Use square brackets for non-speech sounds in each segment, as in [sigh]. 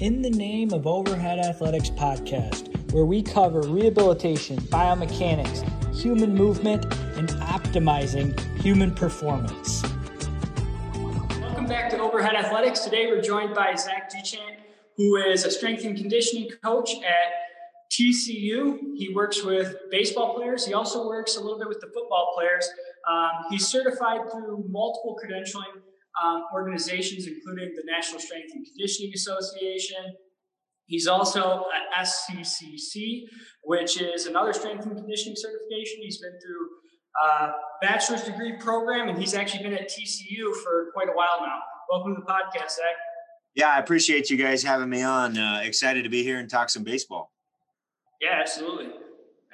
In the Name of Overhead Athletics podcast, where we cover rehabilitation, biomechanics, human movement, and optimizing human performance. Welcome back to Overhead Athletics. Today we're joined by Zach Dechant, who is a strength and conditioning coach at TCU. He works with baseball players. He also works a little bit with the football players. Um, he's certified through multiple credentialing um, organizations, including the National Strength and Conditioning Association. He's also at SCCC, which is another strength and conditioning certification. He's been through a bachelor's degree program, and he's actually been at TCU for quite a while now. Welcome to the podcast, Zach. Yeah, I appreciate you guys having me on. Uh, excited to be here and talk some baseball. Yeah, absolutely.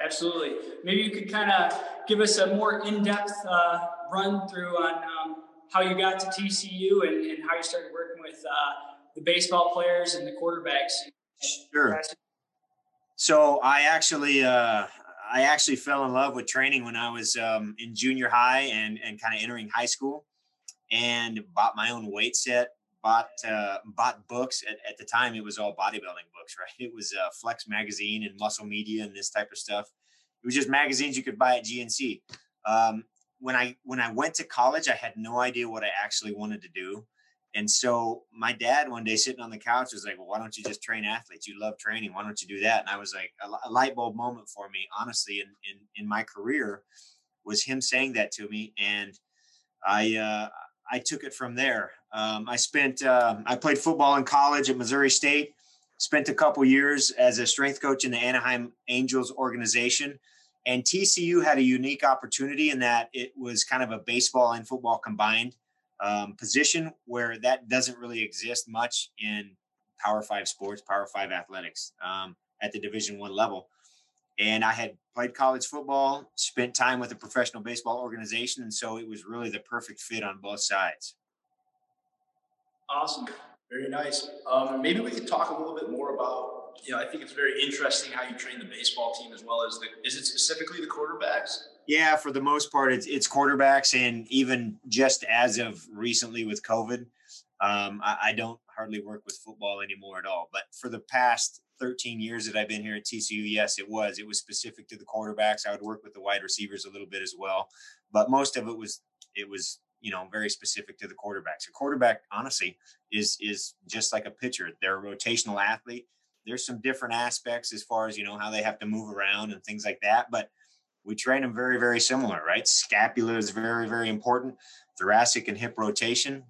Absolutely. Maybe you could kind of give us a more in depth uh, run through on um, how you got to TCU and, and how you started working with uh, the baseball players and the quarterbacks. Sure. So I actually, uh, I actually fell in love with training when I was um, in junior high and and kind of entering high school, and bought my own weight set. Bought uh, bought books at, at the time. It was all bodybuilding books, [laughs] right? It was uh, Flex magazine and Muscle Media and this type of stuff. It was just magazines you could buy at GNC. Um, when I when I went to college, I had no idea what I actually wanted to do. And so my dad one day sitting on the couch was like, "Well, why don't you just train athletes? You love training. Why don't you do that?" And I was like, a, light bulb moment for me, honestly, in, in in my career, was him saying that to me, and I uh, I took it from there. Um, I spent uh, I played football in college at Missouri State. Spent a couple years as a strength coach in the Anaheim Angels organization. And TCU had a unique opportunity in that it was kind of a baseball and football combined um, position where that doesn't really exist much in Power Five sports, Power Five athletics um, at the Division One level. And I had played college football, spent time with a professional baseball organization, and so it was really the perfect fit on both sides. Awesome, very nice. Um, maybe we could talk a little bit more about you know, I think it's very interesting how you train the baseball team as well as the. Is it specifically the quarterbacks? Yeah, for the most part, it's it's quarterbacks, and even just as of recently with COVID, um, I, I, don't hardly work with football anymore at all. But for the past 13 years that I've been here at TCU, yes, it was. It was specific to the quarterbacks. I would work with the wide receivers a little bit as well, but most of it was it was you know very specific to the quarterbacks. A quarterback, honestly, is is just like a pitcher. They're a rotational athlete there's some different aspects as far as you know how they have to move around and things like that but we train them very very similar right? Scapula is very very important. Thoracic and hip rotation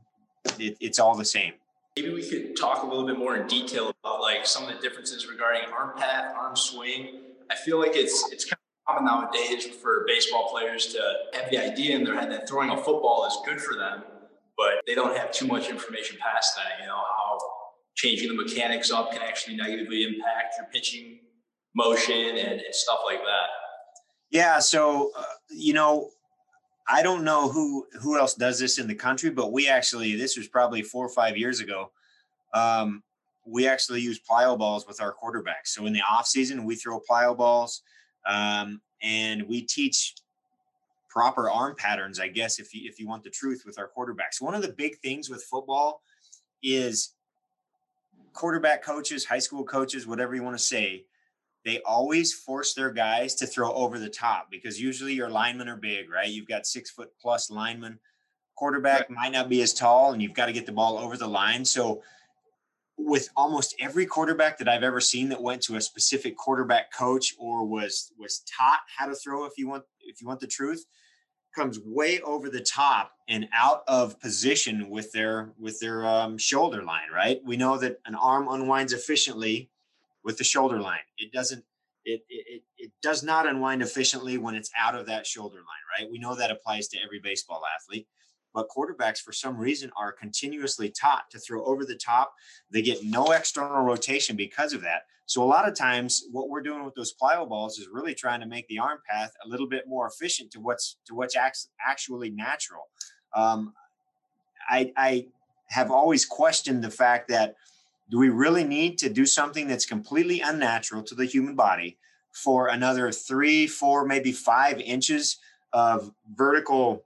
it, it's all the same. Maybe we could talk a little bit more in detail about like some of the differences regarding arm path arm swing. I feel like it's it's kind of common nowadays for baseball players to have the idea in their head that throwing a football is good for them but they don't have too much information past that you know changing the mechanics up can actually negatively impact your pitching motion and, and stuff like that. Yeah. So, uh, you know, I don't know who who else does this in the country, but we actually this was probably four or five years ago. Um, we actually use plyo balls with our quarterbacks. So in the off season, we throw plyo balls, um, and we teach proper arm patterns. I guess if you if you want the truth with our quarterbacks, one of the big things with football is quarterback coaches, high school coaches, whatever you want to say, they always force their guys to throw over the top because usually your linemen are big, right? You've got six foot plus linemen. Quarterback right. might not be as tall, and you've got to get the ball over the line. So, with almost every quarterback that I've ever seen that went to a specific quarterback coach or was was taught how to throw, if you want if you want the truth, comes way over the top and out of position with their with their um, shoulder line right? We know that an arm unwinds efficiently with the shoulder line. It doesn't it, it it does not unwind efficiently when it's out of that shoulder line right? We know that applies to every baseball athlete but quarterbacks for some reason are continuously taught to throw over the top. They get no external rotation because of that. So a lot of times what we're doing with those plyo balls is really trying to make the arm path a little bit more efficient to what's to what's actually natural. Um, I, I have always questioned the fact that do we really need to do something that's completely unnatural to the human body for another three four maybe five inches of vertical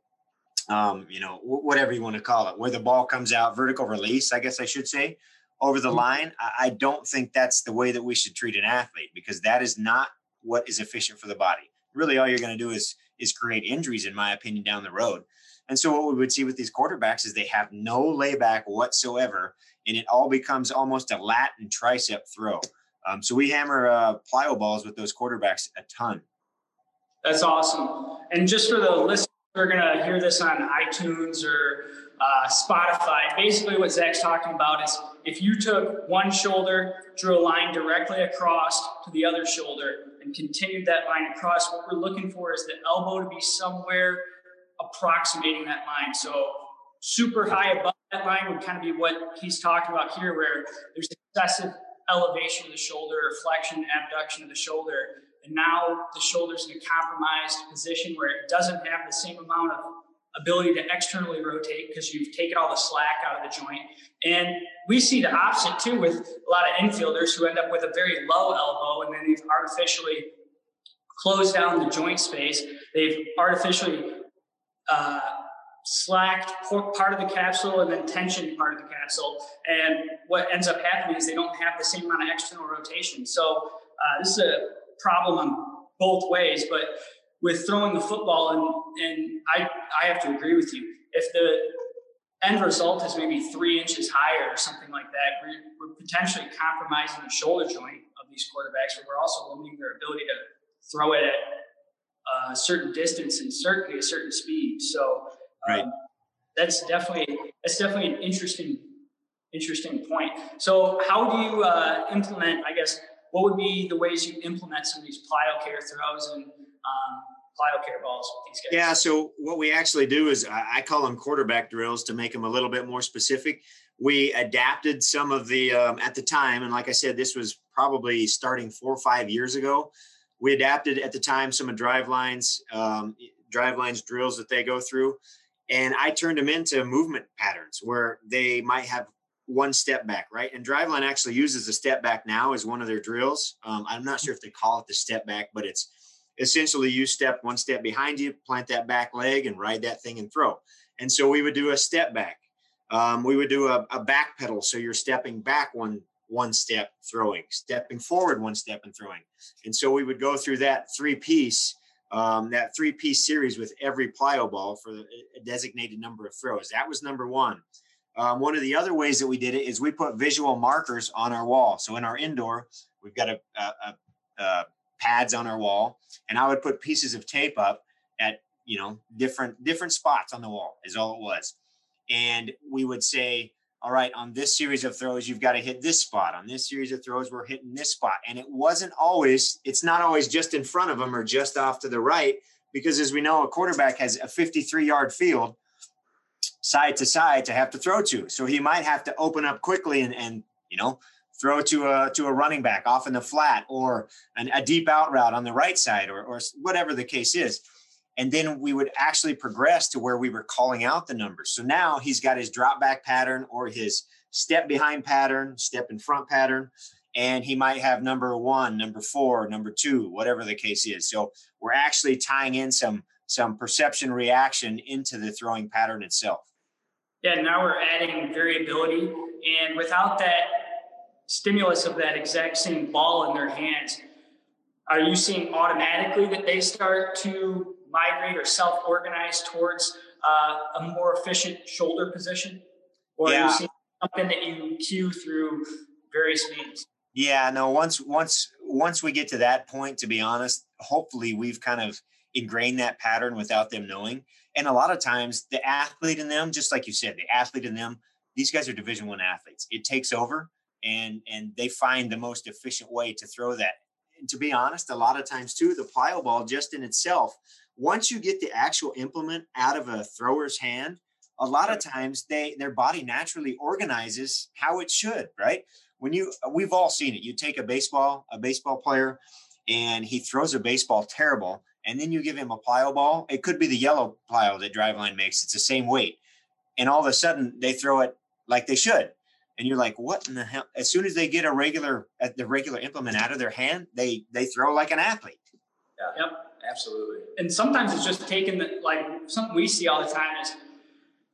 um, you know, whatever you want to call it, where the ball comes out, vertical release, I guess I should say. over the line, I don't think that's the way that we should treat an athlete because that is not what is efficient for the body. Really, all you're going to do is is create injuries, in my opinion, down the road. And so, what we would see with these quarterbacks is they have no layback whatsoever, and it all becomes almost a lat and tricep throw. Um, so we hammer uh, plyo balls with those quarterbacks a ton. That's awesome. And just for the listeners, we're going to hear this on iTunes or uh, Spotify. Basically, what Zach's talking about is if you took one shoulder, drew a line directly across to the other shoulder, and continued that line across, what we're looking for is the elbow to be somewhere approximating that line. So, super high above that line would kind of be what he's talking about here, where there's excessive elevation of the shoulder, flexion, abduction of the shoulder. And now the shoulder's in a compromised position where it doesn't have the same amount of ability to externally rotate because you've taken all the slack out of the joint. And we see the opposite too with a lot of infielders who end up with a very low elbow and then they've artificially closed down the joint space. They've artificially uh, slacked part of the capsule and then tensioned part of the capsule. And what ends up happening is they don't have the same amount of external rotation. So uh, this is a problem on both ways. But with throwing the football, and and I I have to agree with you. If the end result is maybe three inches higher or something like that, we're, we're potentially compromising the shoulder joint of these quarterbacks, but we're also limiting their ability to throw it at a certain distance and certainly a certain speed. So right. Um, that's definitely that's definitely an interesting interesting point. So how do you uh, implement? I guess what would be the ways you implement some of these plyo care throws and um, plyo care balls with these guys? Yeah. So what we actually do is I call them quarterback drills to make them a little bit more specific. We adapted some of the um, at the time, and like I said, this was probably starting four or five years ago. We adapted at the time some of Drivelines, um, Drivelines drills that they go through, and I turned them into movement patterns where they might have one step back, right? And Driveline actually uses the step back now as one of their drills. Um, I'm not sure if they call it the step back, but it's essentially you step one step behind you, plant that back leg, and ride that thing and throw. And so we would do a step back. Um, we would do a, a back pedal, so you're stepping back one one step, throwing, stepping forward one step, and throwing. And so we would go through that three piece, um, that three piece series with every plyo ball for a designated number of throws. That was number one. Um, one of the other ways that we did it is we put visual markers on our wall. So in our indoor, we've got a, a, a, a pads on our wall, and I would put pieces of tape up at you know different different spots on the wall is all it was, and we would say, all right, on this series of throws, you've got to hit this spot. On this series of throws, we're hitting this spot, and it wasn't always. It's not always just in front of them or just off to the right, because as we know, a quarterback has a 53 yard field side to side to have to throw to. So he might have to open up quickly and, and you know, throw to a to a running back off in the flat or an, a deep out route on the right side or, or whatever the case is. And then we would actually progress to where we were calling out the numbers. So now he's got his drop back pattern or his step behind pattern, step in front pattern, and he might have number one, number four, number two, whatever the case is. So we're actually tying in some some perception reaction into the throwing pattern itself. Yeah, now we're adding variability. And without that stimulus of that exact same ball in their hands, are you seeing automatically that they start to migrate or self organize towards uh, a more efficient shoulder position? Or yeah. are you seeing something that you cue through various means? Yeah, no, once once once we get to that point, to be honest, hopefully we've kind of ingrained that pattern without them knowing. And a lot of times the athlete in them just like you said the athlete in them these guys are division one athletes. It takes over and and they find the most efficient way to throw that. And to be honest a lot of times too the plyo ball just in itself once you get the actual implement out of a thrower's hand a lot of times they their body naturally organizes how it should right? When you we've all seen it. You take a baseball a baseball player and he throws a baseball terrible and then you give him a plyo ball. It could be the yellow plyo that Driveline makes. It's the same weight. And all of a sudden they throw it like they should. And you're like, what in the hell? As soon as they get a regular at the regular implement out of their hand, they they throw like an athlete. Yeah. Yep. Absolutely. And sometimes it's just taking the like something we see all the time is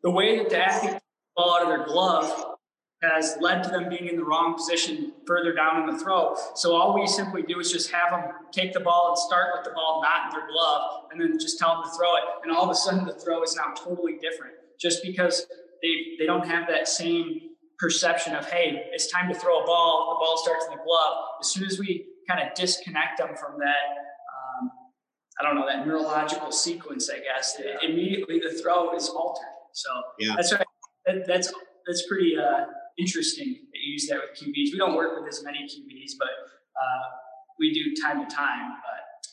the way that the athlete ball out of their glove has led to them being in the wrong position further down in the throw. So all we simply do is just have them take the ball and start with the ball not in their glove, and then just tell them to throw it. And all of a sudden, the throw is now totally different, just because they they don't have that same perception of hey, it's time to throw a ball. The ball starts in the glove. As soon as we kind of disconnect them from that. Um, I don't know that neurological sequence. I guess yeah. immediately the throw is altered. So yeah. that's right. That, that's that's pretty uh, interesting that you use that with QBs. We don't work with as many QBs, but uh, we do time to time. But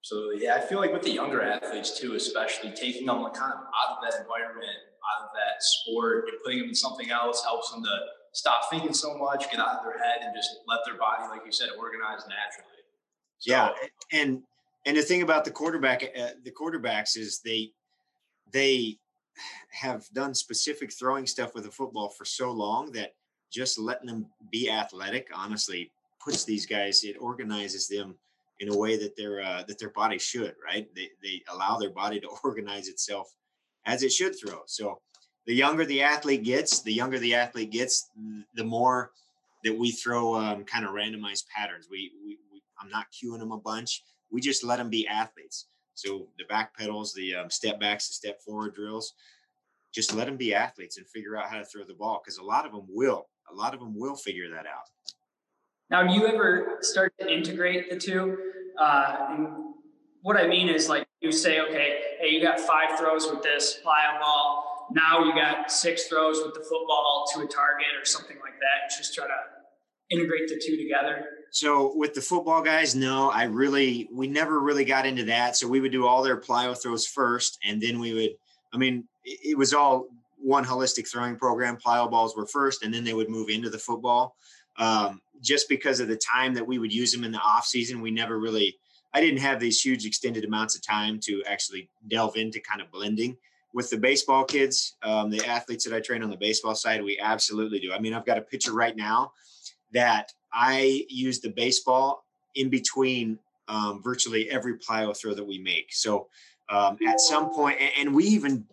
absolutely, yeah. I feel like with the younger athletes too, especially taking them kind of out of that environment, out of that sport, and putting them in something else helps them to stop thinking so much, get out of their head, and just let their body, like you said, organize naturally. So, yeah, and and the thing about the quarterback, uh, the quarterbacks is they they have done specific throwing stuff with a football for so long that just letting them be athletic honestly puts these guys it organizes them in a way that their uh, that their body should right? They, they allow their body to [laughs] organize itself as it should throw. So the younger the athlete gets the younger the athlete gets the more that we throw um, kind of randomized patterns. We, we, we i'm not cueing them a bunch. We just let them be athletes so the back pedals, the um, step backs, the step forward drills, just let them be athletes and figure out how to throw the ball because a lot of them will. A lot of them will figure that out. Now, do you ever start to integrate the two? Uh, and what I mean is, like, you say, okay, hey, you got five throws with this plyo ball. Now you got six throws with the football to a target or something like that. Just try to integrate the two together. So with the football guys, no, I really we never really got into that. So we would do all their plyo throws first, and then we would. I mean, it was all one holistic throwing program. Plyo balls were first, and then they would move into the football. Um, just because of the time that we would use them in the off season, we never really. I didn't have these huge extended amounts of time to actually delve into kind of blending with the baseball kids, um, the athletes that I train on the baseball side. We absolutely do. I mean, I've got a pitcher right now that I use the baseball in between um, virtually every plyo throw that we make. So um, at some point, and, and we even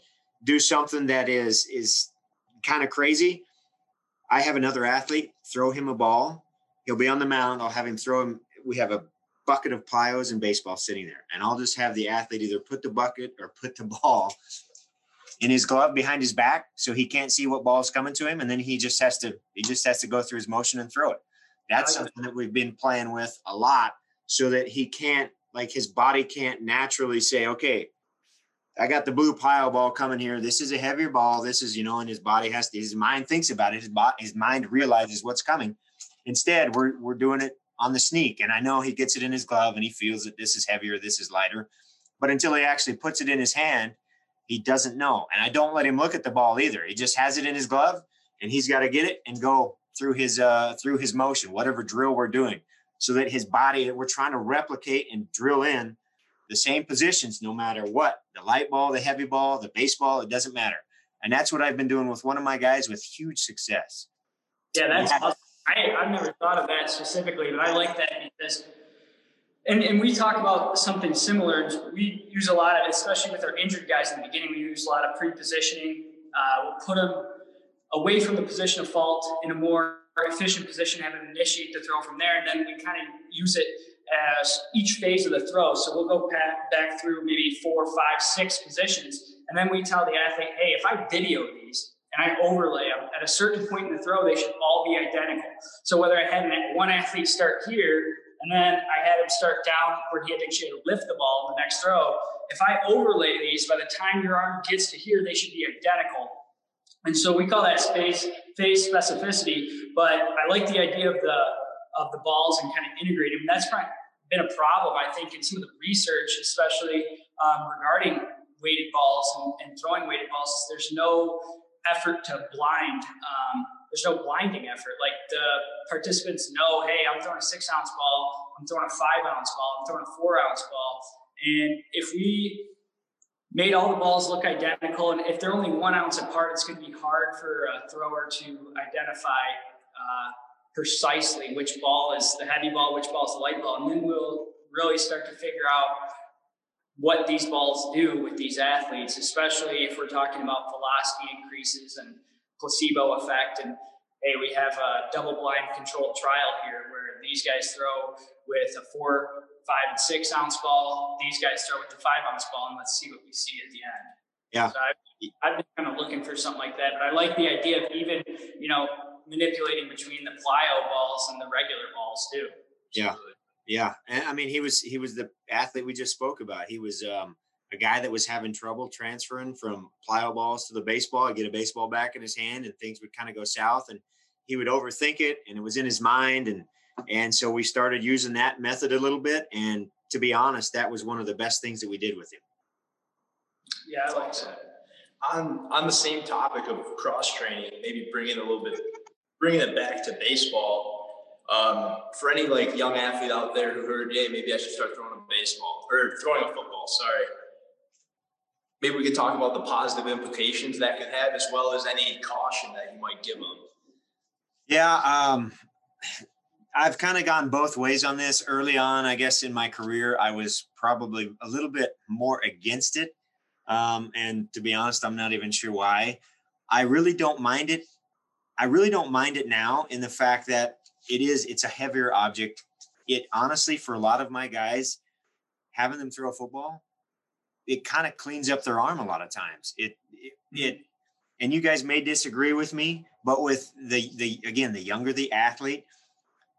do something that is is kind of crazy. I have another athlete throw him a ball. He'll be on the mound. I'll have him throw him. We have a bucket of plyos and baseball sitting there, and I'll just have the athlete either put the bucket or put the [laughs] ball in his glove behind his back, so he can't see what ball's coming to him, and then he just has to he just has to go through his motion and throw it. That's something that we've been playing with a lot so that he can't, like his body can't naturally say, okay, I got the blue plyo ball coming here. This is a heavier ball. This is, you know, and his body has to, his mind thinks about it. His, body, his mind realizes what's coming. Instead, we're, we're doing it on the sneak. And I know he gets it in his glove and he feels that this is heavier, this is lighter. But until he actually puts it in his hand, he doesn't know. And I don't let him look at the ball either. He just has it in his glove and he's got to get it and go through his uh, through his motion, whatever drill we're doing, so that his body we're trying to replicate and drill in the same positions no matter what the light ball, the heavy ball, the baseball, it doesn't matter. And that's what I've been doing with one of my guys with huge success. Yeah, that's yeah. awesome. I, I've never thought of that specifically, but I like that because and, and we talk about something similar. We use a lot of, especially with our injured guys in the beginning, we use a lot of pre-positioning. Uh, we'll put them away from the position of fault in a more efficient position, have them initiate the throw from there, and then we kind of use it as each phase of the throw. So we'll go back, back through maybe four, five, six positions, and then we tell the athlete, hey, if I video these and I overlay them at a certain point in the throw, they should all be identical. So whether I had one athlete start here and then I had him start down where he had to actually lift the ball in the next throw, if I overlay these, by the time your arm gets to here, they should be identical and so we call that space phase specificity. But I like the idea of the of the balls and kind of integrating. them. That's been a problem, I think, in some of the research, especially um, regarding weighted balls and, and, throwing weighted balls. Is There's no effort to blind. Um, there's no blinding effort. Like the participants know, hey, I'm throwing a six ounce ball, I'm throwing a five ounce ball, I'm throwing a four ounce ball. And if we made all the balls look identical. And if they're only one ounce apart, it's going to be hard for a thrower to identify uh, precisely which ball is the heavy ball, which ball is the light ball. And then we'll really start to figure out what these balls do with these athletes, especially if we're talking about velocity increases and placebo effect. And hey, we have a double blind controlled trial here where these guys throw with a four, five, and six ounce ball. These guys throw with the five ounce ball, and let's see what we see at the end. Yeah. So I've, I've been kind of looking for something like that, but I like the idea of even, you know, manipulating between the plyo balls and the regular balls too. Yeah. Yeah. And I mean, he was, he was the athlete we just spoke about. He was, um, a guy that was having trouble transferring from plyo balls to the baseball. I'd get a baseball back in his hand and things would kind of go south and he would overthink it and it was in his mind. And, and so we started using that method a little bit. And to be honest, that was one of the best things that we did with him. Yeah, I like that. On on the same topic of cross training, maybe bringing a little bit, bringing it back to baseball. Um, for any like young athlete out there who heard, hey, maybe I should start throwing a baseball or throwing a football. Sorry. Maybe we could talk about the positive implications that could have, as well as any caution that you might give them. Yeah, um, I've kind of gone both ways on this. Early on, I guess in my career, I was probably a little bit more against it um, and to be honest, I'm not even sure why. I really don't mind it. I really don't mind it now in the fact that it is, it's a heavier object. It honestly, for a lot of my guys, having them throw a football, it kind of cleans up their arm a lot of times. It, it, it, and you guys may disagree with me, but with the, the, again, the younger the athlete,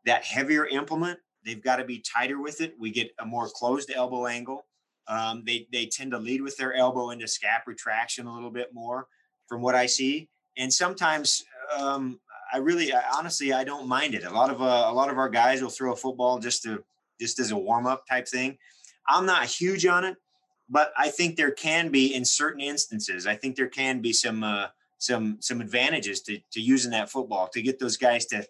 that heavier implement, they've got to be tighter with it. We get a more closed elbow angle. Um, they they tend to lead with their elbow into scap retraction a little bit more, from what I see. And sometimes, um, I really, I, honestly, I don't mind it. A lot of uh, a lot of our guys will throw a football just to just as a warm up type thing. I'm not huge on it, but I think there can be in certain instances. I think there can be some uh, some some advantages to to using that football to get those guys to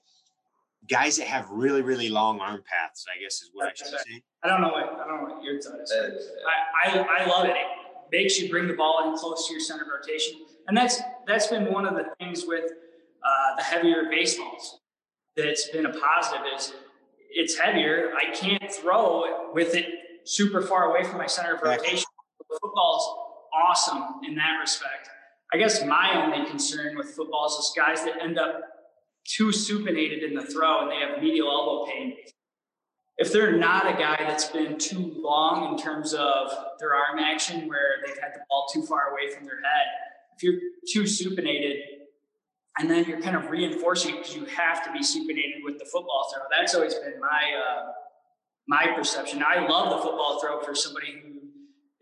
guys that have really really long arm paths. I guess is what I should say. I don't know what I don't know what your thought is. I, I, I love it. It makes you bring the ball in close to your center of rotation, and that's that's been one of the things with uh, the heavier baseballs that's been a positive is it's heavier. I can't throw with it super far away from my center of rotation. Football's awesome in that respect. I guess my only concern with football is those guys that end up too supinated in the throw and they have medial elbow pain if they're not a guy that's been too long in terms of their arm action where they've had the ball too far away from their head, if you're too supinated and then you're kind of reinforcing it because you have to be supinated with the football throw. That's always been my uh, my perception. I love the football throw for somebody who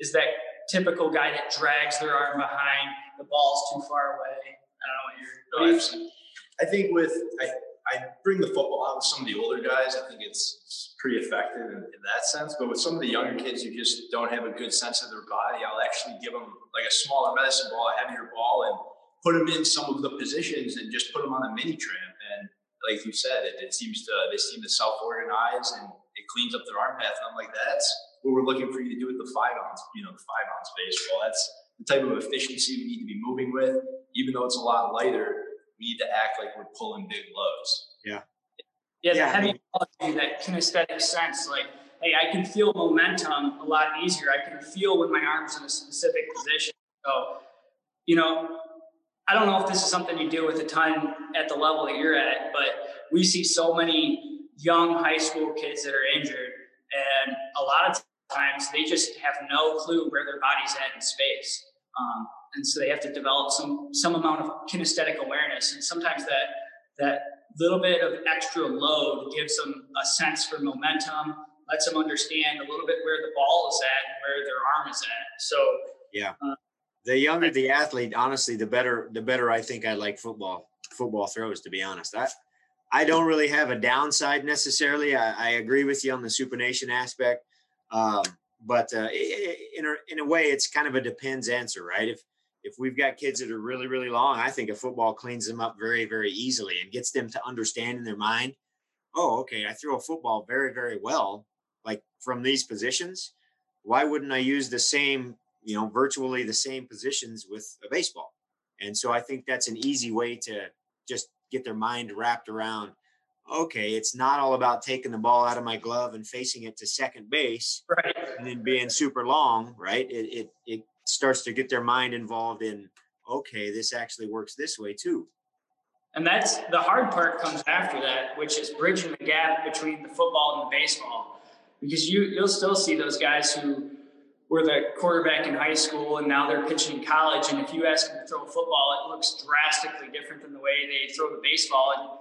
is that typical guy that drags their arm behind, the ball's too far away. I don't know what you're. You I think with I, I bring the football out with some of the older guys. I think it's pretty effective in, in, that sense. But with some of the younger kids who just don't have a good sense of their body, I'll actually give them like a smaller medicine ball, a heavier ball, and put them in some of the positions and just put them on a mini tramp. And like you said, it, it seems to they seem to self organize and it cleans up their arm path. And I'm like, that's what we're looking for you to do with the five ounce, you know, the five ounce baseball. That's the type of efficiency we need to be moving with, even though it's a lot lighter we need to act like we're pulling big loads. Yeah. Yeah, the yeah. heavy quality, that kinesthetic sense, like, hey, I can feel momentum a lot easier. I can feel when my arm's in a specific position. So, you know, I don't know if this is something you do with a ton at the level that you're at, but we see so many young high school kids that are injured, and a lot of times they just have no clue where their body's at in space. Um, and so they have to develop some some amount of kinesthetic awareness. And sometimes that that little bit of extra load gives them a sense for momentum lets them understand a little bit where the ball is at and where their arm is at. So yeah. uh, the younger the athlete honestly the better the better i think i like football football throws to be honest. I i don't really have a downside necessarily. I, I agree with you on the supination aspect um, but uh, in a, in a way it's kind of a depends answer right if if we've got kids that are really, really long, I think a football cleans them up very, very easily and gets them to understand in their mind, oh, okay, I throw a football very, very well, like from these positions. Why wouldn't I use the same, you know, virtually the same positions with a baseball? And so I think that's an easy way to just get their mind wrapped around okay, it's not all about taking the ball out of my glove and facing it to second base right. and then being super long, right? It, it, it starts to get their mind involved in okay this actually works this way too And that's the hard part comes after that, which is bridging the gap between the football and the baseball. Because you you'll still see those guys who were the quarterback in high school and now they're pitching in college. And if you ask them to throw a football, it looks drastically different than the way they throw the baseball. And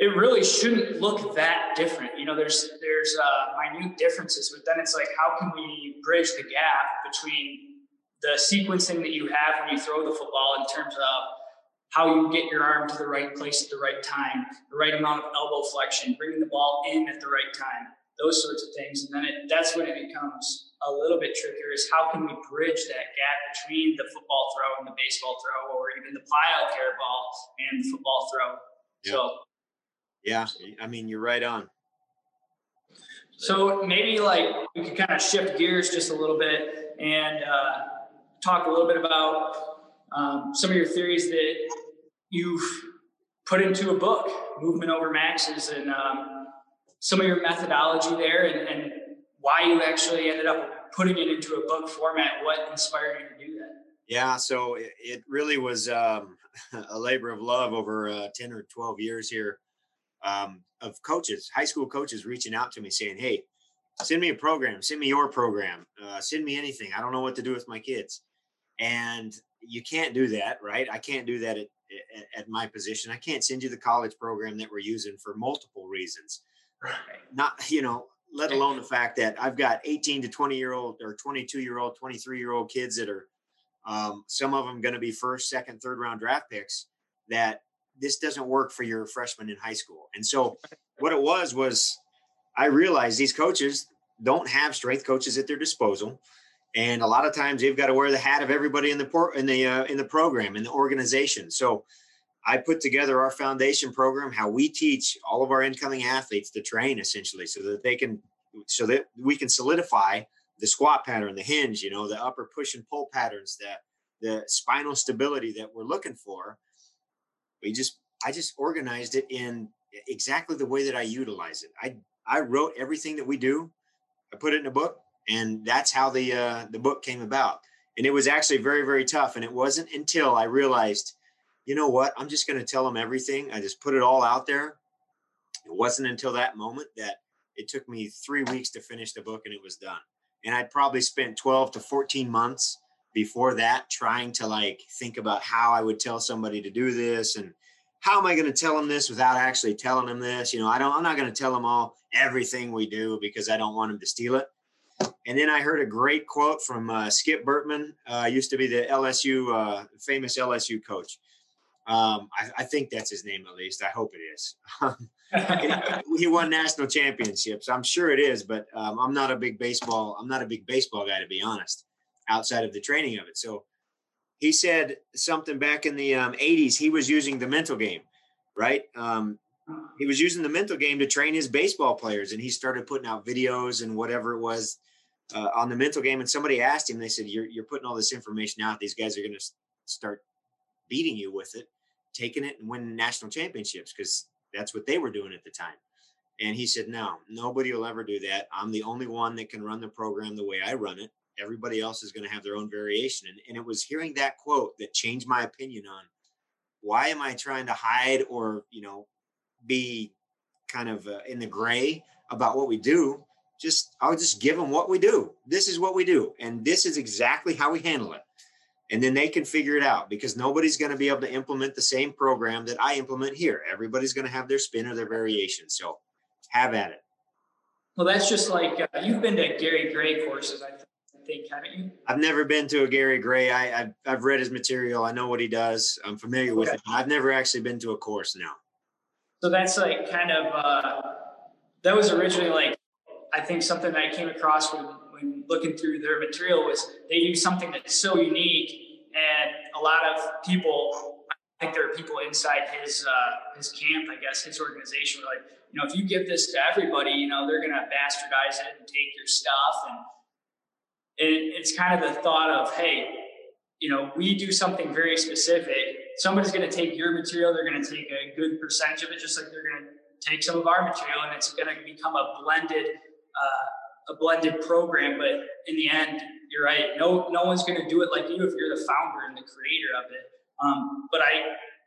it really shouldn't look that different. You know, there's there's uh, minute differences, but then it's like, how can we bridge the gap between the sequencing that you have when you throw the football in terms of how you get your arm to the right place at the right time, the right amount of elbow flexion, bringing the ball in at the right time, those sorts of things. And then it, that's when it becomes a little bit trickier is how can we bridge that gap between the football throw and the baseball throw or even the PlyoCare ball and the football throw. Yeah. So Yeah, I mean you're right on. So maybe like we could kind of shift gears just a little bit and uh, talk a little bit about um, some of your theories that you've put into a book, Movement Over Maxes, and um, some of your methodology there, and, and why you actually ended up putting it into a book format. What inspired you to do that? Yeah, so it, it really was um, [laughs] a labor of love over uh, 10 or 12 years here um, of coaches, high school coaches reaching out to me saying, Hey, send me a program, send me your program, uh, send me anything. I don't know what to do with my kids. And you can't do that, right? I can't do that at, at, at my position. I can't send you the college program that we're using for multiple reasons. Right. Not, you know, let alone the fact that I've got 18 to 20 year old or 22 year old, 23 year old kids that are um, some of them going to be first, second, third round draft picks that this doesn't work for your freshman in high school. And so what it was was I realized these coaches don't have strength coaches at their disposal. And a lot of times they've got to wear the hat of everybody in the por- in the uh, in the program in the organization. So I put together our foundation program, how we teach all of our incoming athletes to train essentially, so that they can, so that we can solidify the squat pattern, the hinge, you know, the upper push and pull patterns, the the spinal stability that we're looking for. We just, I just organized it in exactly the way that I utilize it. I I wrote everything that we do, I put it in a book, and that's how the uh, the book came about. And it was actually very very tough. And it wasn't until I realized you know what? I'm just going to tell them everything. I just put it all out there. It wasn't until that moment that it took me three weeks to finish the book and it was done. And I'd probably spent 12 to 14 months before that trying to like think about how I would tell somebody to do this and how am I going to tell them this without actually telling them this? You know, I don't, I'm not going to tell them all everything we do because I don't want them to steal it. And then I heard a great quote from uh, Skip Bertman, uh, used to be the LSU, uh, famous LSU coach. Um, I, I, think that's his name at least. I hope it is. [laughs] he won national championships. I'm sure it is, but um, I'm not a big baseball. I'm not a big baseball guy to be honest, outside of the training of it. So he said something back in the um, 80s. He was using the mental game, right? Um, he was using the mental game to train his baseball players, and he started putting out videos and whatever it was uh, on the mental game. And somebody asked him, they said, "You're you're putting all this information out. These guys are going to start beating you with it, taking it and winning national championships because that's what they were doing at the time. And he said, No, nobody will ever do that. I'm the only one that can run the program the way I run it. Everybody else is going to have their own variation. And, and it was hearing that quote that changed my opinion on why am I trying to hide or, you know, be kind of uh, in the gray about what we do. Just, I'll just give them what we do. This is what we do. And this is exactly how we handle it and then they can figure it out because nobody's going to be able to implement the same program that I implement here. Everybody's going to have their spin or their variation. So have at it. Well, that's just like uh, you've been to Gary Gray courses, I think, haven't you? I've never been to a Gary Gray. I, have I've read his material. I know what he does. I'm familiar with okay. it. I've never actually been to a course now. So that's like kind of uh, that was originally like I think something that I came across when, when looking through their material was they do something that's so unique and a lot of people I think there are people inside his uh, his camp, I guess, his organization. Were like, you know, if you give this to everybody, you know, they're gonna bastardize it and take your stuff. And it, it's kind of the thought of, hey, you know, we do something very specific. Somebody's gonna take your material. They're gonna take a good percentage of it, just like they're gonna take some of our material, and it's gonna become a blended uh, a blended program. But in the end, you're right. No, no one's going to do it like you if you're the founder and the creator of it. Um, but I,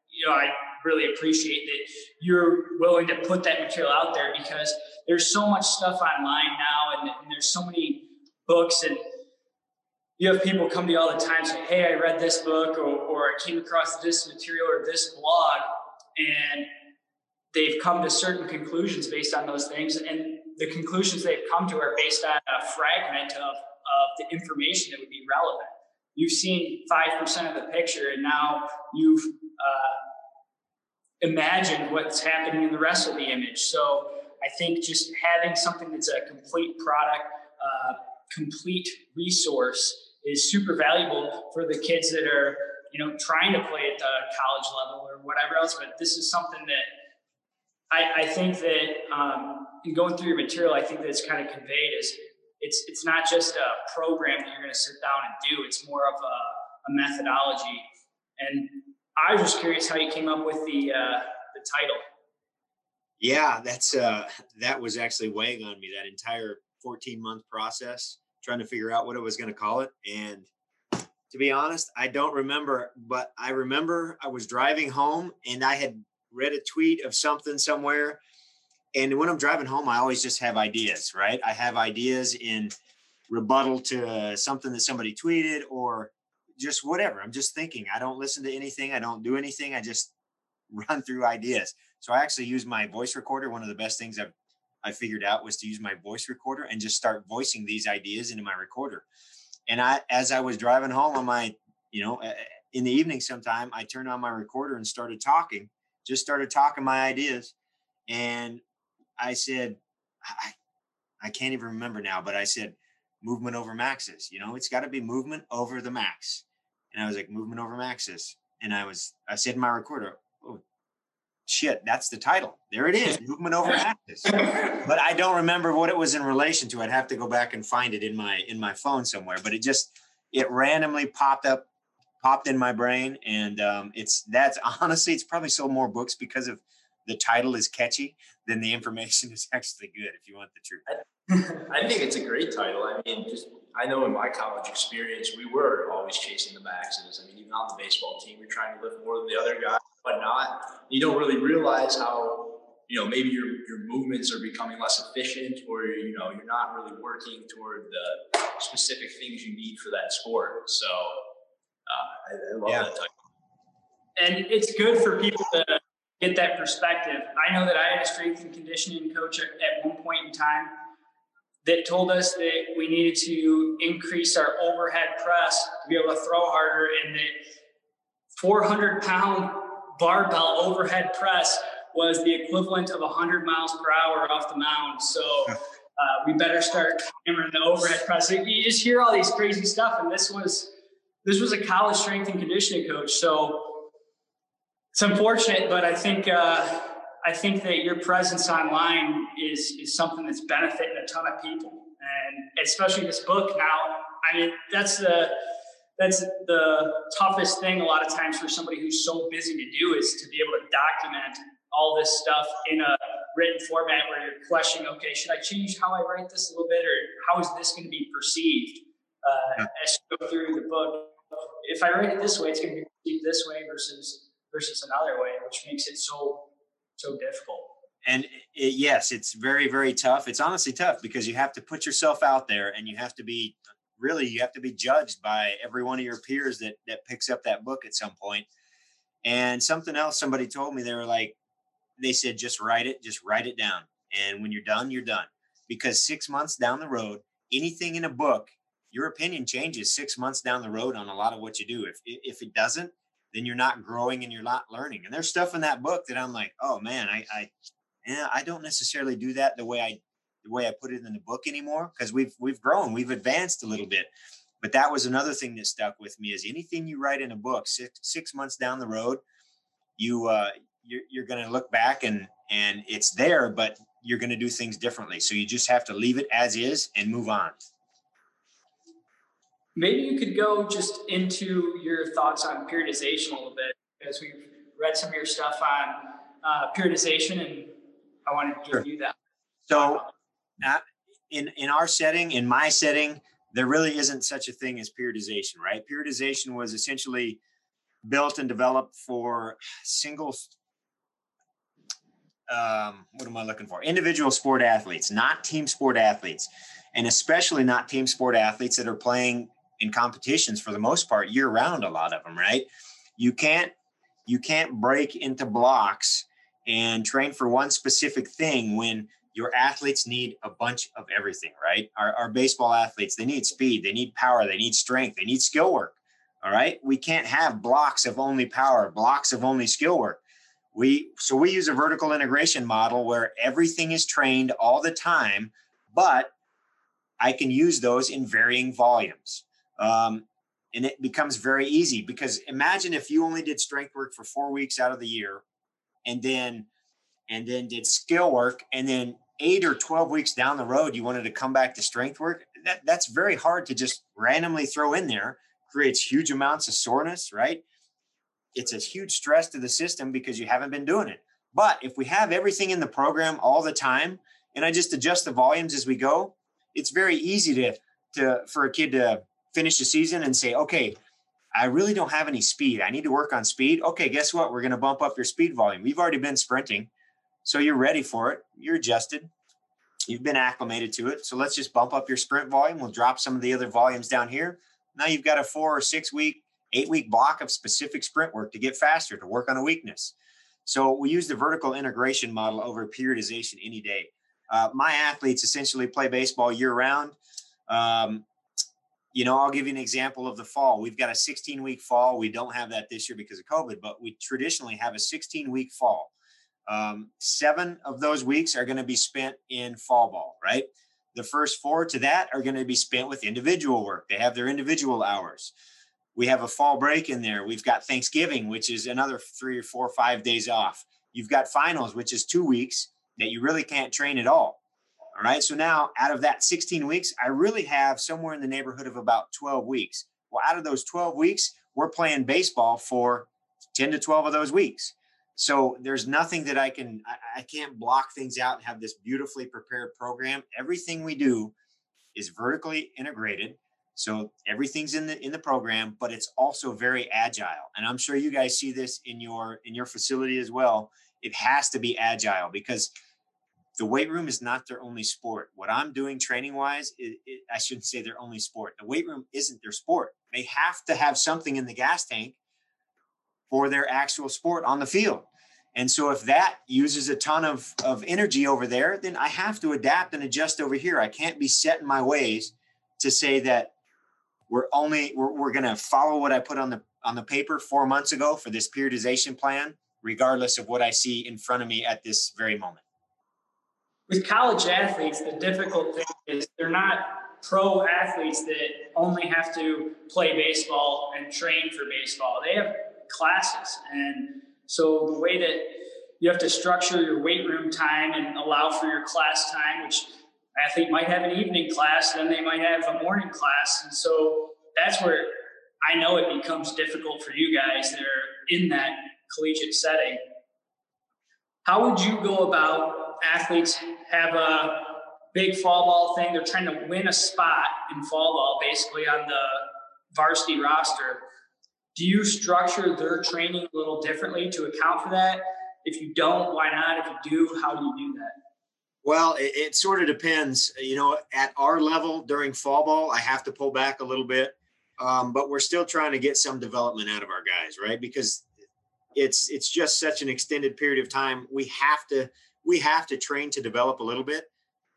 you know, I really appreciate that you're willing to put that material out there because there's so much stuff online now and, and there's so many books and you have people come to you all the time say, Hey, I read this book or, or I came across this material or this blog and they've come to certain conclusions based on those things. And the conclusions they've come to are based on a fragment of, of the information that would be relevant. You've seen 5% of the picture and now you've uh, imagined what's happening in the rest of the image. So I think just having something that's a complete product, uh, complete resource is super valuable for the kids that are, you know, trying to play at the college level or whatever else. But this is something that I, I think that um, in going through your material, I think that it's kind of conveyed is it's it's not just a program that you're going to sit down and do. It's more of a, a methodology. And I was just curious how you came up with the uh, the title. Yeah, that's uh, that was actually weighing on me that entire 14 month process, trying to figure out what I was going to call it. And to be honest, I don't remember, but I remember I was driving home and I had read a tweet of something somewhere. And when I'm driving home, I always just have ideas, right? I have ideas in rebuttal to something that somebody tweeted or just whatever. I'm just thinking. I don't listen to anything. I don't do anything. I just [laughs] run through ideas. So I actually use my voice recorder. One of the best things I've I figured out was to use my voice recorder and just start voicing these ideas into my recorder. And I, as I was driving home on my, you know, eh, eh, in the evening sometime, I turned on my recorder and started talking, just started talking my ideas. And I said, I, I can't even remember now, but I said, movement over maxes. You know, it's got to be movement over the max. And I was like, movement over maxes. And I was, I said in my recorder, shit, that's the title. There it is, [laughs] movement over maxes. but I don't remember what it was in relation to. I'd have to go back and find it in my in my phone somewhere. But it just it randomly popped up, popped in my brain, and um, it's that's [laughs] honestly, it's probably sold more books because of the title is catchy than the information [laughs] is actually good. If you want the truth. I think it's a great title. I mean, just I know in my college experience, we were always chasing the maxes. I mean, even on the baseball team, we're trying to lift more than the other guy, whatnot. You don't really realize how you know maybe your your movements are becoming less efficient, or you know you're not really working toward the specific things you need for that sport. So uh, I, I, love yeah. that title. And it's good for people to get that perspective. I know that I had a strength and conditioning coach at, at one point in time that told us that we needed to increase our overhead press to be able to throw harder and that 400 pound barbell overhead press was the equivalent of 100 miles per hour off the mound. So [laughs] uh, we better start hammering the overhead press. You just hear all these crazy stuff, and this was this was a college strength and conditioning coach. So it's unfortunate, but I think uh, I think that your presence online is is something that's benefiting a ton of people, and especially this book now. I mean, that's the that's the toughest thing a lot of times for somebody who's so busy to do is to be able to document all this stuff in a written format where you're questioning, okay, should I change how I write this a little bit, or how is this going to be perceived uh, as you go through the book? If I write it this way, it's going to be perceived this way versus versus another way, which makes it so so difficult. And it, yes, it's very, very tough. It's honestly tough because you have to put yourself out there and you have to be really, you have to be judged by every one of your peers that, that picks up that book at some point. And something else somebody told me, they were like, they said, just write it, just write it down. And when you're done, you're done. Because six months down the road, anything in a book, your opinion changes six months down the road on a lot of what you do. If if it doesn't, then you're not growing and you're not learning. And there's stuff in that book that I'm like, oh man, I, I, yeah, I don't necessarily do that the way I, the way I put it in the book anymore because we've we've grown, we've advanced a little bit. But that was another thing that stuck with me is anything you write in a book six six months down the road, you uh, you're, you're going to look back and and it's there, but you're going to do things differently. So you just have to leave it as is and move on maybe you could go just into your thoughts on periodization a little bit because we've read some of your stuff on uh, periodization and I wanted to give sure. you that. So, in in our setting, in my setting, there really isn't such a thing as periodization, right? Periodization was essentially built and developed for single um, what am I looking for? Individual sport athletes, not team sport athletes, and especially not team sport athletes that are playing in competitions for the most part year round. A lot of them, right? You can't you can't break into blocks and train for one specific thing when your athletes need a bunch of everything, right? Our, our baseball athletes, they need speed, they need power, they need strength, they need skill work. All right. We can't have blocks of only power, blocks of only skill work. We so we use a vertical integration model where everything is trained all the time, but I can use those in varying volumes. Um, and it becomes very easy because imagine if you only did strength work for four weeks out of the year and then and then did skill work and then eight or 12 weeks down the road you wanted to come back to strength work that, that's very hard to just randomly throw in there creates huge amounts of soreness, right? It's a huge stress to the system because you haven't been doing it. But if we have everything in the program all the time, and I just adjust the volumes as we go, it's very easy to to for a kid to finish the season and say, okay, I really don't have any speed. I need to work on speed. Okay, guess what? We're going to bump up your speed volume. We've already been sprinting, so you're ready for it. You're adjusted. You've been acclimated to it. So let's just bump up your sprint volume. We'll drop some of the other volumes down here. Now you've got a four or six week, eight week block of specific sprint work to get faster, to work on a weakness. So we use the vertical integration model over periodization any day. Uh, my athletes essentially play baseball year round. Um, you know, I'll give you an example of the fall. We've got a 16 week fall. We don't have that this year because of COVID, but we traditionally have a 16 week fall. Um, seven of those weeks are going to be spent in fall ball, right? The first four to that are going to be spent with individual work. They have their individual hours. We have a fall break in there. We've got Thanksgiving, which is another three or four or five days off. You've got finals, which is two weeks that you really can't train at all. All right. So now out of that 16 weeks, I really have somewhere in the neighborhood of about 12 weeks. Well, out of those 12 weeks, we're playing baseball for 10 to 12 of those weeks. So there's nothing that I can, I, I, can't block things out and have this beautifully prepared program. Everything we do is vertically integrated. So everything's in the in the program, but it's also very agile. And I'm sure you guys see this in your in your facility as well. It has to be agile because the weight room is not their only sport. What I'm doing training wise, I shouldn't say their only sport. The weight room isn't their sport. They have to have something in the gas tank for their actual sport on the field. And so if that uses a ton of, of energy over there, then I have to adapt and adjust over here. I can't be set in my ways to say that we're only we're, we're going to follow what I put on the on the paper four months ago for this periodization plan, regardless of what I see in front of me at this very moment. With college athletes, the difficult thing is they're not pro athletes that only have to play baseball and train for baseball. They have classes. And so the way that you have to structure your weight room time and allow for your class time, which athlete might have an evening class, then they might have a morning class. And so that's where I know it becomes difficult for you guys that are in that collegiate setting. How would you go about athletes have a big fall ball thing? They're trying to win a spot in fall ball, basically on the varsity roster do you structure their training a little differently to account for that? If you don't, why not? If you do, how do you do that? Well, it, it, sort of depends. You know, at our level during fall ball, I have to pull back a little bit, um, but we're still trying to get some development out of our guys, right? Because it's it's just such an extended period of time. We have to we have to train to develop a little bit.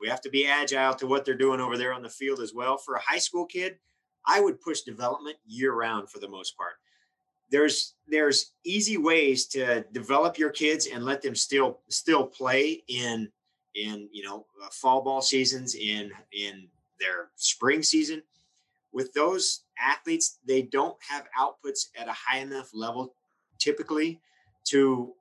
We have to be agile to what they're doing over there on the field as well. For a high school kid, I would push development year round for the most part there's there's easy ways to develop your kids and let them still still play in in you know uh, fall ball seasons in in their spring season. With those athletes they don't have outputs at a high enough level typically to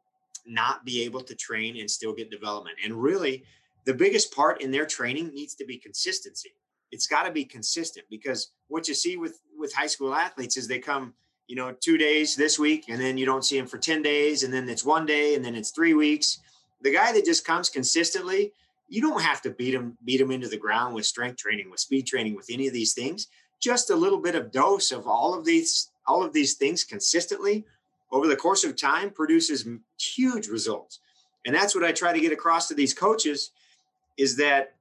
not be able to train and still get development. And really the biggest part in their training needs to be consistency. It's got to be consistent because what you see with with high school athletes is they come you know, two days this week, and then you don't see him for 10 days, and then it's one day, and then it's three weeks. The guy that just comes consistently, you don't have to beat him, beat him into the ground with strength training, with speed training, with any of these things. Just a little bit of dose of all of these, all of these things consistently over the course of time produces huge results. And that's what I try to get across to these coaches is that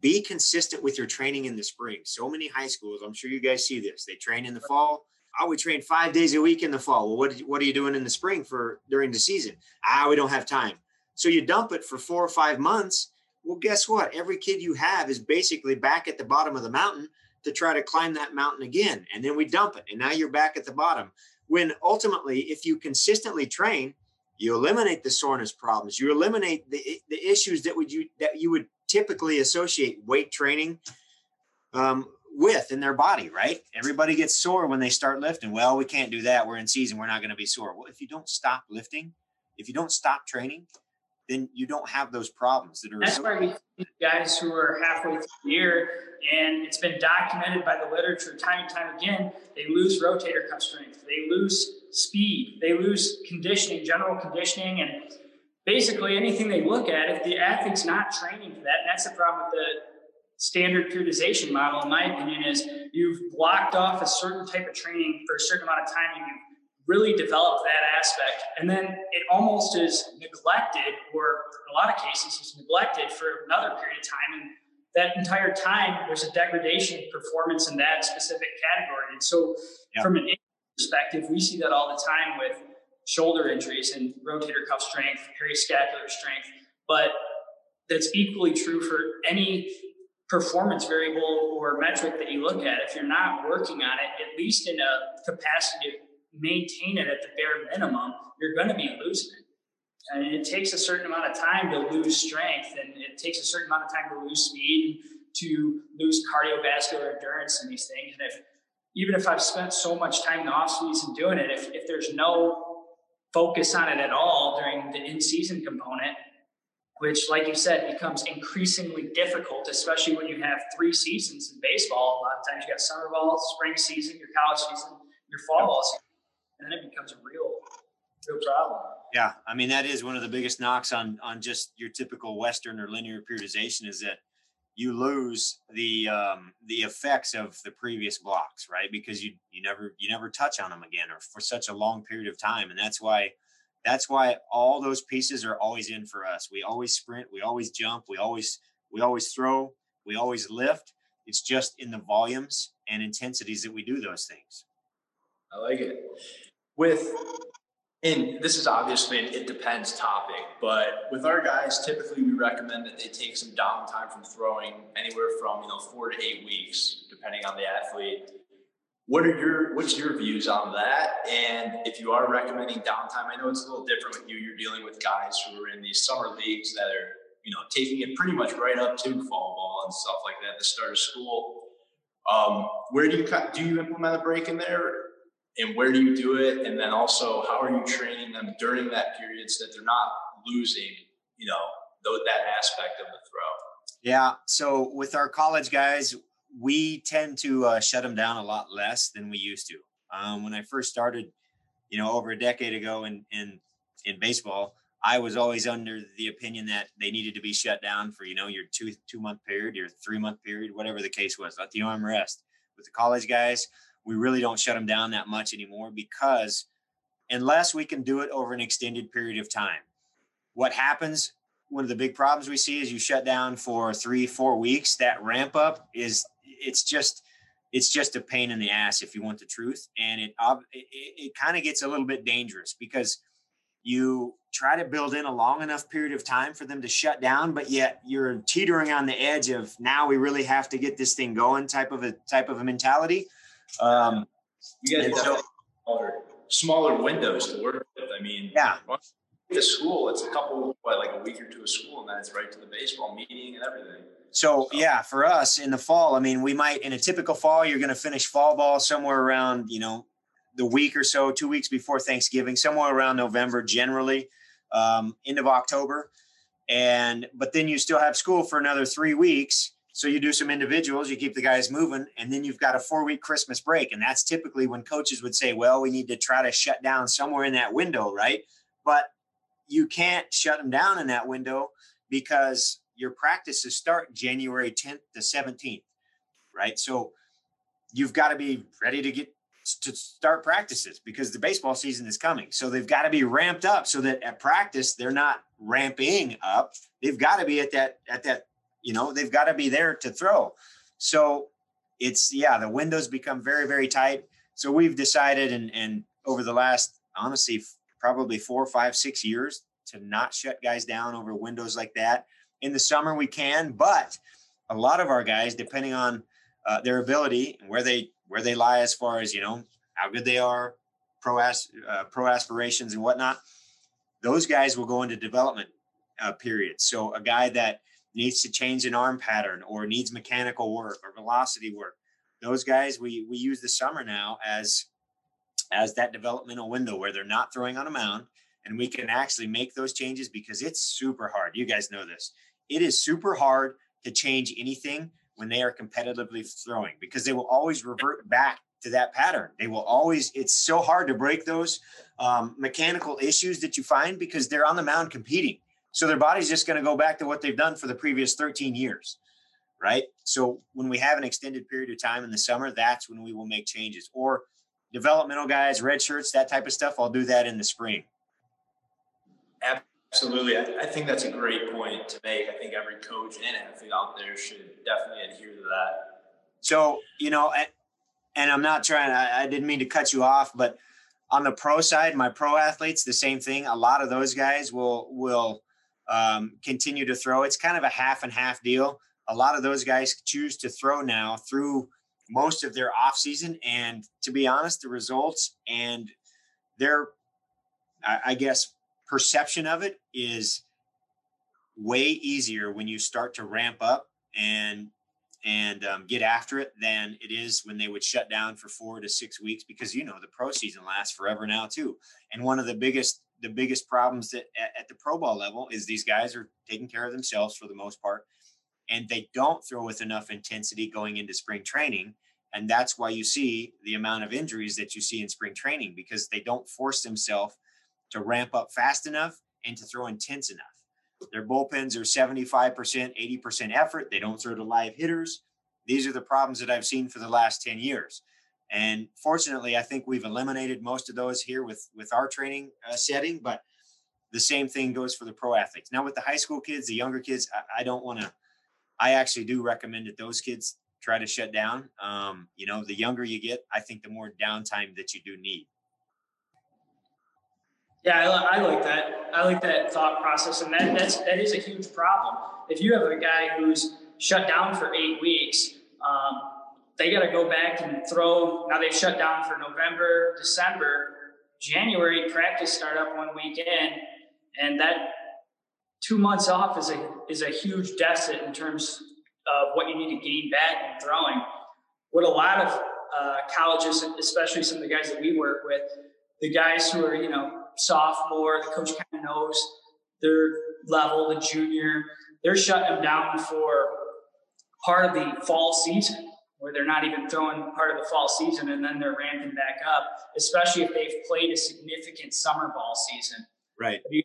be consistent with your training in the spring. So many high schools, I'm sure you guys see this. They train in the fall. Oh, we train five days a week in the fall. Well, what, what are you doing in the spring for during the season? Ah, we don't have time. So you dump it for four or five months. Well, guess what? Every kid you have is basically back at the bottom of the mountain to try to climb that mountain again. And then we dump it. And now you're back at the bottom. When ultimately, if you consistently train, you eliminate the soreness problems, you eliminate the, the issues that would you that you would typically associate weight training um, with in their body, right? Everybody gets sore when they start lifting. Well, we can't do that. We're in season. We're not going to be sore. Well, if you don't stop lifting, if you don't stop training, then you don't have those problems that are. That's why we see guys who are halfway through the year, and it's been documented by the literature time and time again. They lose rotator cuff strength, they lose speed, they lose conditioning, general conditioning, and basically anything they look at. If the athlete's not training for that, and that's the problem with the standard periodization model, in my opinion, is you've blocked off a certain type of training for a certain amount of time, and you really develop that aspect. And then it almost is neglected, or in a lot of cases, is neglected for another period of time. And that entire time, there's a degradation of performance in that specific category. And so, yeah. from an perspective, we see that all the time with shoulder injuries and rotator cuff strength, periscapular strength. But that's equally true for any performance variable or metric that you look at. If you're not working on it, at least in a capacity to maintain it at the bare minimum, you're going to be losing it. And it takes a certain amount of time to lose strength, and it takes a certain amount of time to lose speed, to lose cardiovascular endurance, and these things. And if even if I've spent so much time in the off season doing it, if, if there's no focus on it at all during the in season component, which, like you said, becomes increasingly difficult, especially when you have three seasons in baseball. A lot of times you got summer ball, spring season, your college season, your fall ball season and then it becomes a real real problem. Yeah, I mean that is one of the biggest knocks on on just your typical Western or linear periodization is that you lose the um, the effects of the previous blocks, right? Because you you never you never touch on them again or for such a long period of time, and that's why that's why all those pieces are always in for us. We always sprint, we always jump, we always we always throw, we always lift. It's just in the volumes and intensities that we do those things. I like it with and this is obviously an it depends topic, but with our guys, typically we recommend that they take some downtime from throwing anywhere from you know four to eight weeks, depending on the athlete. What are your what's your views on that? And if you are recommending downtime, I know it's a little different with you. You're dealing with guys who are in these summer leagues that are you know taking it pretty much right up to fall ball and stuff like that, the start of school. Um, where do you do you implement a break in there? and where do you do it and then also how are you training them during that period so that they're not losing you know that aspect of the throw yeah so with our college guys we tend to uh, shut them down a lot less than we used to um, when i first started you know over a decade ago in in in baseball i was always under the opinion that they needed to be shut down for you know your two two month period your three month period whatever the case was let the arm rest with the college guys we really don't shut them down that much anymore because unless we can do it over an extended period of time, what happens? One of the big problems we see is you shut down for three, four weeks. That ramp up is it's just it's just a pain in the ass if you want the truth, and it it, it kind of gets a little bit dangerous because you try to build in a long enough period of time for them to shut down but yet you're teetering on the edge of now we really have to get this thing going type of a type of a mentality um, you guys so, smaller, smaller windows to work with. I mean, yeah. The school, it's a couple, what, like a week or two of school, and then it's right to the baseball meeting and everything. So, yeah, for us in the fall, I mean, we might in a typical fall, you're going to finish fall ball somewhere around, you know, the week or so, two weeks before Thanksgiving, somewhere around November, generally, um, end of October, and but then you still have school for another three weeks, so you do some individuals, you keep the guys moving, and then you've got a four week Christmas break. And that's typically when coaches would say, well, we need to try to shut down somewhere in that window, right? But you can't shut them down in that window because your practices start January 10th to 17th, right? So you've got to be ready to get to start practices because the baseball season is coming. So they've got to be ramped up so that at practice they're not ramping up. They've got to be at that at that you know they've got to be there to throw. So it's yeah the windows become very very tight. So we've decided and and over the last honestly probably four five six years to not shut guys down over windows like that. In the summer we can, but a lot of our guys depending on uh, their ability and where they where they lie as far as you know how good they are, pro as, uh, pro aspirations and whatnot. Those guys will go into development uh, periods. So a guy that needs to change an arm pattern or needs mechanical work or velocity work, those guys we we use the summer now as as that developmental window where they're not throwing on a mound and we can actually make those changes because it's super hard. You guys know this. It is super hard to change anything when they are competitively throwing because they will always revert back to that pattern. They will always, it's so hard to break those um, mechanical issues that you find because they're on the mound competing. So their body's just going to go back to what they've done for the previous 13 years. Right. So when we have an extended period of time in the summer, that's when we will make changes or developmental guys, red shirts, that type of stuff. I'll do that in the spring. Absolutely. I, I, think that's a great point to make. I think every coach and athlete out there should definitely adhere to that. So, you know, and, and I'm not trying, I, I didn't mean to cut you off, but on the pro side, my pro athletes, the same thing. A lot of those guys will, will um, continue to throw. It's kind of a half and half deal. A lot of those guys choose to throw now through most of their off season. And to be honest, the results and their, I, I guess, perception of it is way easier when you start to ramp up and and um, get after it than it is when they would shut down for four to six weeks because you know the pro season lasts forever now too. And one of the biggest the biggest problems that at, at the pro ball level is these guys are taking care of themselves for the most part and they don't throw with enough intensity going into spring training. And that's why you see the amount of injuries that you see in spring training because they don't force themselves to ramp up fast enough and to throw intense enough. Their bullpens are 75%, 80% effort. They don't throw to live hitters. These are the problems that I've seen for the last 10 years. And fortunately, I think we've eliminated most of those here with, with our training uh, setting, but the same thing goes for the pro athletes. Now, with the high school kids, the younger kids, I, I don't want to, I actually do recommend that those kids try to shut down. Um, you know, the younger you get, I think the more downtime that you do need. Yeah, I, I, like that. I like that thought process, and that that's that is a huge problem. If you have a guy who's shut down for eight weeks, um, they got to go back and throw. Now they've shut down for November, December, January. Practice start up one weekend, and that two months off is a is a huge deficit in terms of what you need to gain back in throwing. What a lot of uh, colleges, especially some of the guys that we work with, the guys who are you know sophomore, the coach kind of knows their level, the junior. They're shutting them down for part of the fall season where they're not even throwing part of the fall season and then they're ramping back up, especially if they've played a significant summer ball season. Right. Have you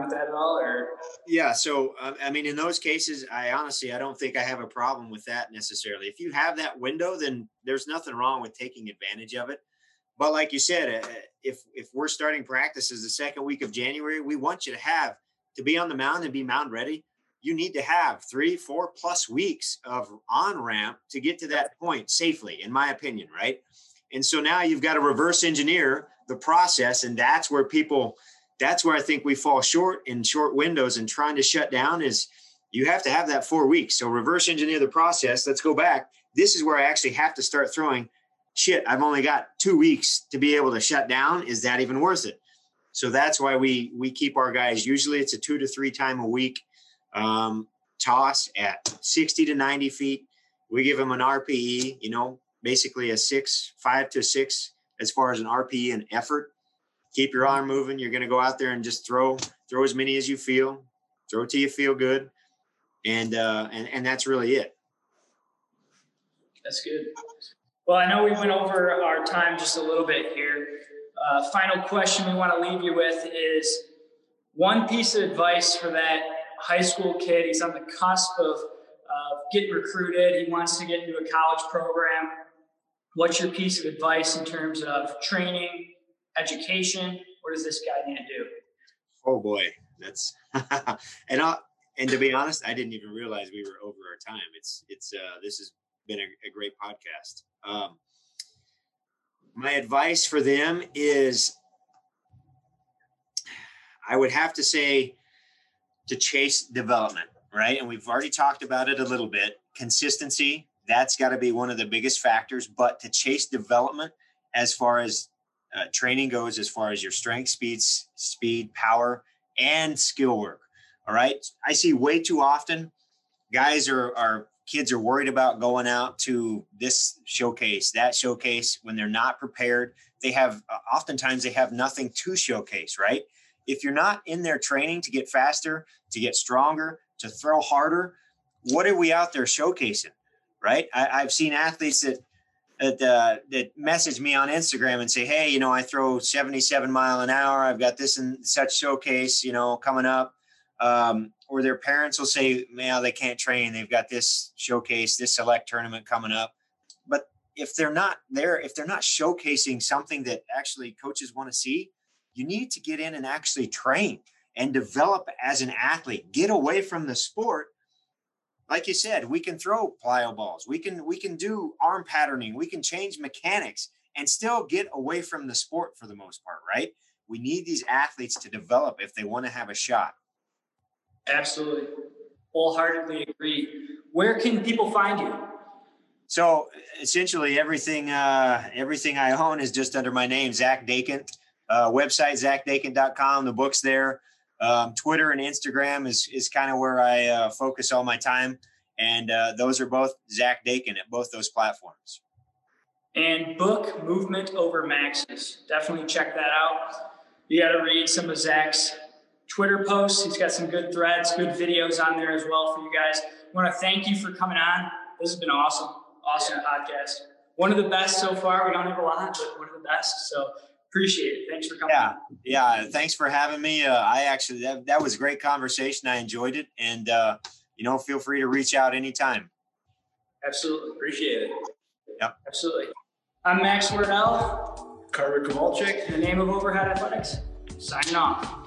with that at all or yeah so um, i mean in those cases i honestly i don't think i have a problem with that necessarily if you have that window then there's nothing wrong with taking advantage of it but like you said, uh, if if we're starting practices the second week of January, we want you to have to be on the mound and be mound ready. You need to have three, four plus weeks of on ramp to get to that point safely, in my opinion, right? And so now you've got to reverse engineer the process, and that's where people, that's where I think we fall short in short windows and trying to shut down is you have to have that four weeks. So reverse engineer the process. Let's go back. This is where I actually have to start throwing shit, I've only got two weeks to be able to shut down. Is that even worth it? So that's why we we keep our guys. Usually it's a two to three time a week um, toss at 60 to 90 feet. We give them an RPE, you know, basically a six, five to six as far as an RPE and effort. Keep your arm moving. You're going to go out there and just throw throw as many as you feel. Throw till you feel good, and uh, and and that's really it. That's good. Well, I know we went over our time just a little bit here. Uh, final question we want to leave you with is one piece of advice for that high school kid. He's on the cusp of uh, getting recruited. He wants to get into a college program. what's your piece of advice in terms of training, education? What does this guy need to do? Oh boy, that's [laughs] and I and to be honest, I didn't even realize we were over our time. It's it's uh, this has been a, a great podcast. Um, my advice for them is, I would have to say, to chase development, right? And we've already talked about it a little bit. Consistency, that's got to be one of the biggest factors. But to chase development, as far as uh, training goes, as far as your strength, speeds, speed, power, and skill work. All right. I see way too often guys are, are kids are worried about going out to this showcase, that showcase when they're not prepared. They have uh, oftentimes they have nothing to showcase, right? If you're not in there training to get faster, to get stronger, to throw harder, what are we out there showcasing, right? I, have seen athletes that that uh, that message me on Instagram and say, "Hey, you know, I throw 77 mile an hour. I've got this and such showcase, you know, coming up." Um, or their parents will say, "Man, they can't train. They've got this showcase, this select tournament coming up." But if they're not there, if they're not showcasing something that actually coaches want to see, you need to get in and actually train and develop as an athlete. Get away from the sport like you said, we can throw plyo balls. We can we can do arm patterning. We can change mechanics and still get away from the sport for the most part, right? We need these athletes to develop if they want to have a shot. Absolutely. Wholeheartedly agree. Where can people find you? So essentially everything uh, everything I own is just under my name, Zach Dechant. Uh, website, zachdechant.com. The book's there. Um, Twitter and Instagram is is kind of where I uh, focus all my time, and uh, those are both Zach Dechant at both those platforms. And book Movement Over Maxes. Definitely check that out. You got to read some of Zach's Twitter posts. He's got some good threads, good videos on there as well for you guys. I want to thank you for coming on. This has been awesome, awesome yeah. podcast. One of the best so far. We don't have a lot, but one of the best. So appreciate it. Thanks for coming. Yeah, yeah. Thanks for having me. Uh, I actually that, that was a great conversation. I enjoyed it, and uh, you know, feel free to reach out anytime. Absolutely, appreciate it. Yep, absolutely. I'm Max Wardell. Carter Kowalczyk. In the name of Overhead Athletics, signing off.